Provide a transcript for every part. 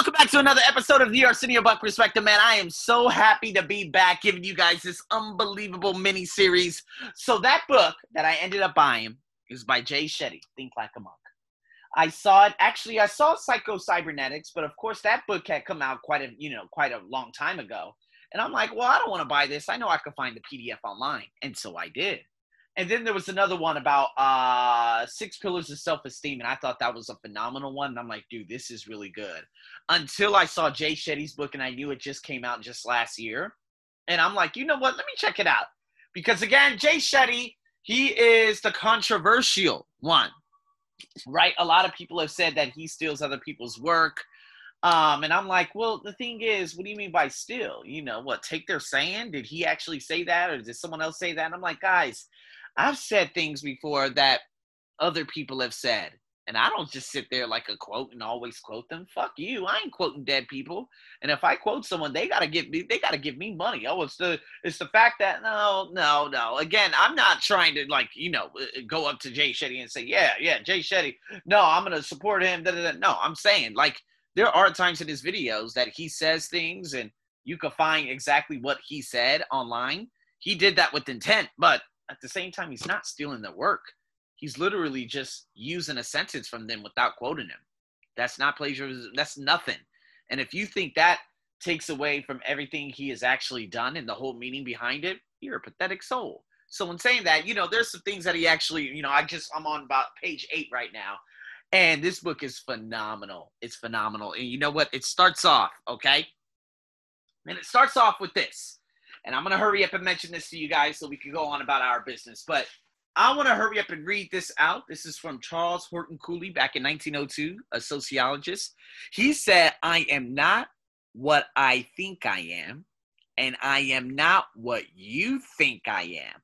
welcome back to another episode of the Arsenio Buck Perspective, man. I am so happy to be back giving you guys this unbelievable mini series. So, that book that I ended up buying is by Jay Shetty, Think Like a Monk. I saw it actually. I saw Psycho Cybernetics, but of course that book had come out quite a you know quite a long time ago. And I'm like, well, I don't want to buy this. I know I could find the PDF online, and so I did. And then there was another one about uh, Six Pillars of Self Esteem, and I thought that was a phenomenal one. And I'm like, dude, this is really good. Until I saw Jay Shetty's book, and I knew it just came out just last year. And I'm like, you know what? Let me check it out. Because again, Jay Shetty, he is the controversial one right? A lot of people have said that he steals other people's work. Um, and I'm like, well, the thing is, what do you mean by steal? You know, what, take their saying? Did he actually say that or did someone else say that? And I'm like, guys, I've said things before that other people have said. And I don't just sit there like a quote and always quote them. Fuck you. I ain't quoting dead people. And if I quote someone, they gotta give me they gotta give me money. Oh, it's the it's the fact that no, no, no. Again, I'm not trying to like, you know, uh, go up to Jay Shetty and say, Yeah, yeah, Jay Shetty. No, I'm gonna support him. Da, da, da. No, I'm saying like there are times in his videos that he says things and you can find exactly what he said online. He did that with intent, but at the same time, he's not stealing their work he's literally just using a sentence from them without quoting him. That's not plagiarism. That's nothing. And if you think that takes away from everything he has actually done and the whole meaning behind it, you're a pathetic soul. So in saying that, you know, there's some things that he actually, you know, I just I'm on about page eight right now. And this book is phenomenal. It's phenomenal. And you know what? It starts off, okay? And it starts off with this. And I'm gonna hurry up and mention this to you guys so we can go on about our business. But I want to hurry up and read this out. This is from Charles Horton Cooley back in 1902, a sociologist. He said, I am not what I think I am, and I am not what you think I am.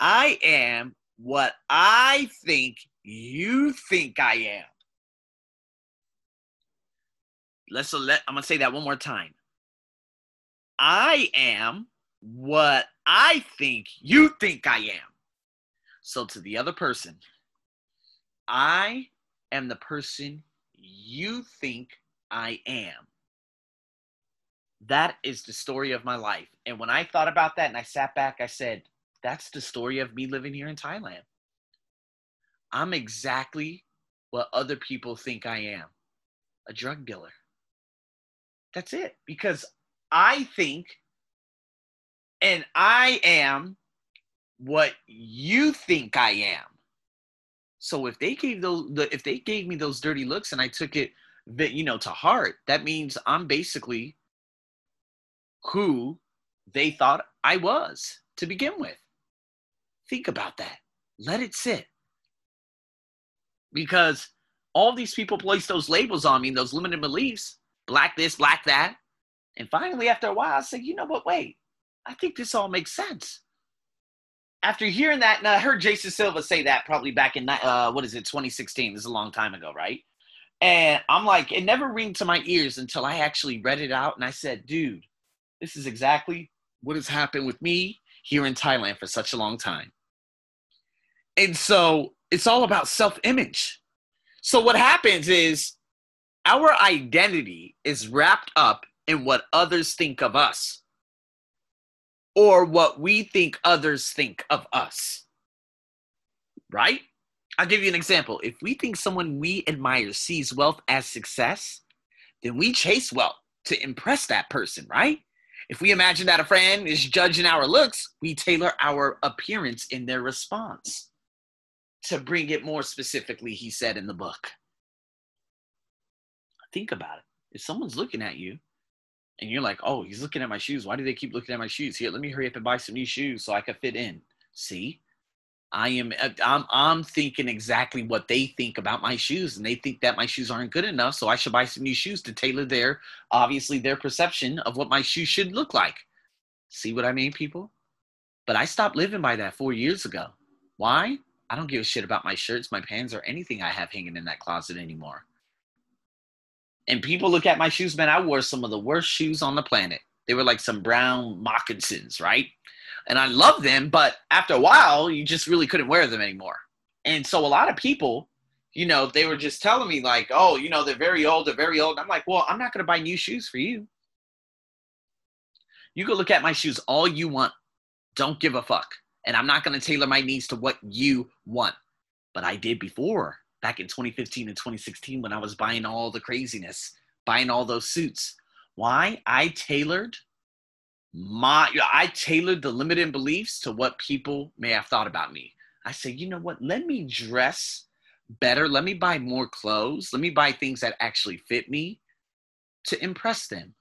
I am what I think you think I am. Let's let I'm gonna say that one more time. I am what I think you think I am. So to the other person, I am the person you think I am. That is the story of my life. And when I thought about that and I sat back, I said, that's the story of me living here in Thailand. I'm exactly what other people think I am a drug dealer. That's it. Because I think and I am what you think I am. So if they gave those, if they gave me those dirty looks and I took it, you know, to heart, that means I'm basically who they thought I was to begin with. Think about that. Let it sit. Because all these people place those labels on me, those limited beliefs, black this, black that. And finally, after a while, I said, you know what? Wait, I think this all makes sense after hearing that, and I heard Jason Silva say that probably back in uh, what is it, 2016? This is a long time ago, right? And I'm like, it never ringed to my ears until I actually read it out, and I said, dude, this is exactly what has happened with me here in Thailand for such a long time. And so it's all about self-image. So what happens is our identity is wrapped up in what others think of us or what we think others think of us. Right? I'll give you an example. If we think someone we admire sees wealth as success, then we chase wealth to impress that person, right? If we imagine that a friend is judging our looks, we tailor our appearance in their response. To bring it more specifically, he said in the book. Think about it. If someone's looking at you and you're like, oh, he's looking at my shoes. Why do they keep looking at my shoes? Here, let me hurry up and buy some new shoes so I can fit in. See, I am uh, I'm I'm thinking exactly what they think about my shoes, and they think that my shoes aren't good enough, so I should buy some new shoes to tailor their obviously their perception of what my shoes should look like. See what I mean, people? But I stopped living by that four years ago. Why? I don't give a shit about my shirts, my pants, or anything I have hanging in that closet anymore and people look at my shoes, man. I wore some of the worst shoes on the planet. They were like some brown moccasins, right? And I love them, but after a while, you just really couldn't wear them anymore. And so a lot of people you know, they were just telling me like, oh, you know, they're very old, they're very old. I'm like, well, I'm not gonna buy new shoes for you. You can look at my shoes all you want. Don't give a fuck. And I'm not gonna tailor my needs to what you want. But I did before, back in 2015 and 2016 when I was buying all the craziness, buying all those suits. Why? I tailored my I tailored the limiting beliefs to what people may have thought about me. I said, you know what? Let me dress better. Let me buy more clothes. Let me buy things that actually fit me to impress them.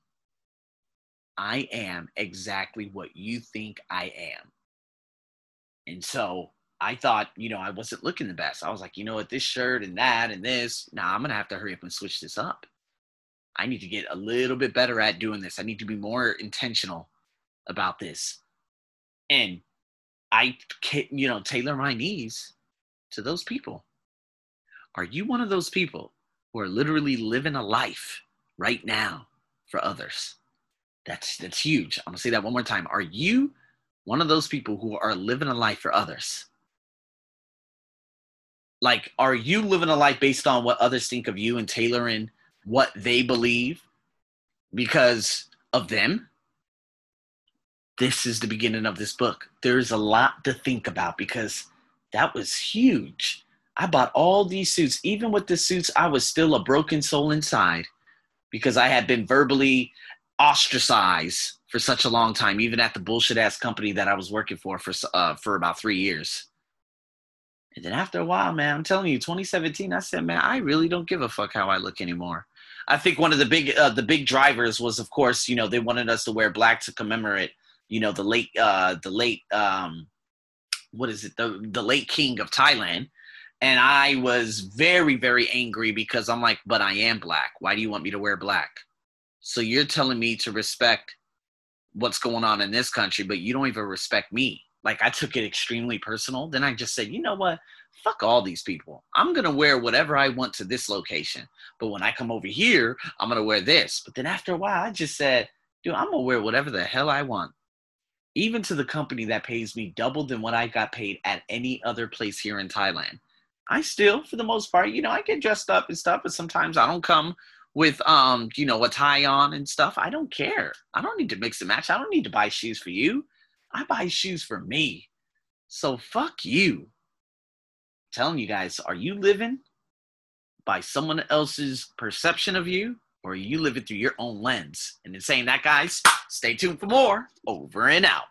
I am exactly what you think I am. And so I thought, you know, I wasn't looking the best. I was like, you know what, this shirt and that and this, now nah, I'm to have to hurry up and switch this up. I need to get a little bit better at doing this. I need to be more intentional about this. And I, can, you know, tailor my needs to those people. Are you one of those people who are literally living a life right now for others? That's that's huge. I'm gonna say that one more time. Are you one of those people who are living a life for others? Like, are you living a life based on what others think of you and tailoring what they believe because of them? This is the beginning of this book. There's a lot to think about because that was huge. I bought all these suits. Even with the suits, I was still a broken soul inside because I had been verbally ostracized for such a long time, even at the bullshit ass company that I was working for for uh, for about three years. And then after a while, man, I'm telling you, 2017, I said, man, I really don't give a fuck how I look anymore. I think one of the big uh, the big drivers was, of course, you know, they wanted us to wear black to commemorate, you know, the late uh, the late um, what is it the the late king of Thailand and I was very, very angry because I'm like, but I am black. Why do you want me to wear black? So you're telling me to respect what's going on in this country, but you don't even respect me. Like I took it extremely personal. Then I just said, you know what? Fuck all these people. I'm gonna wear whatever I want to this location. But when I come over here, I'm gonna wear this. But then after a while, I just said, dude, I'm gonna wear whatever the hell I want. Even to the company that pays me double than what I got paid at any other place here in Thailand. I still, for the most part, you know, I get dressed up and stuff, but sometimes I don't come with um, you know, a tie on and stuff. I don't care. I don't need to mix and match. I don't need to buy shoes for you. I buy shoes for me. So fuck you. I'm telling you guys, are you living by someone else's perception of you, or are you living through your own lens? And in saying that, guys, stay tuned for more. Over and out.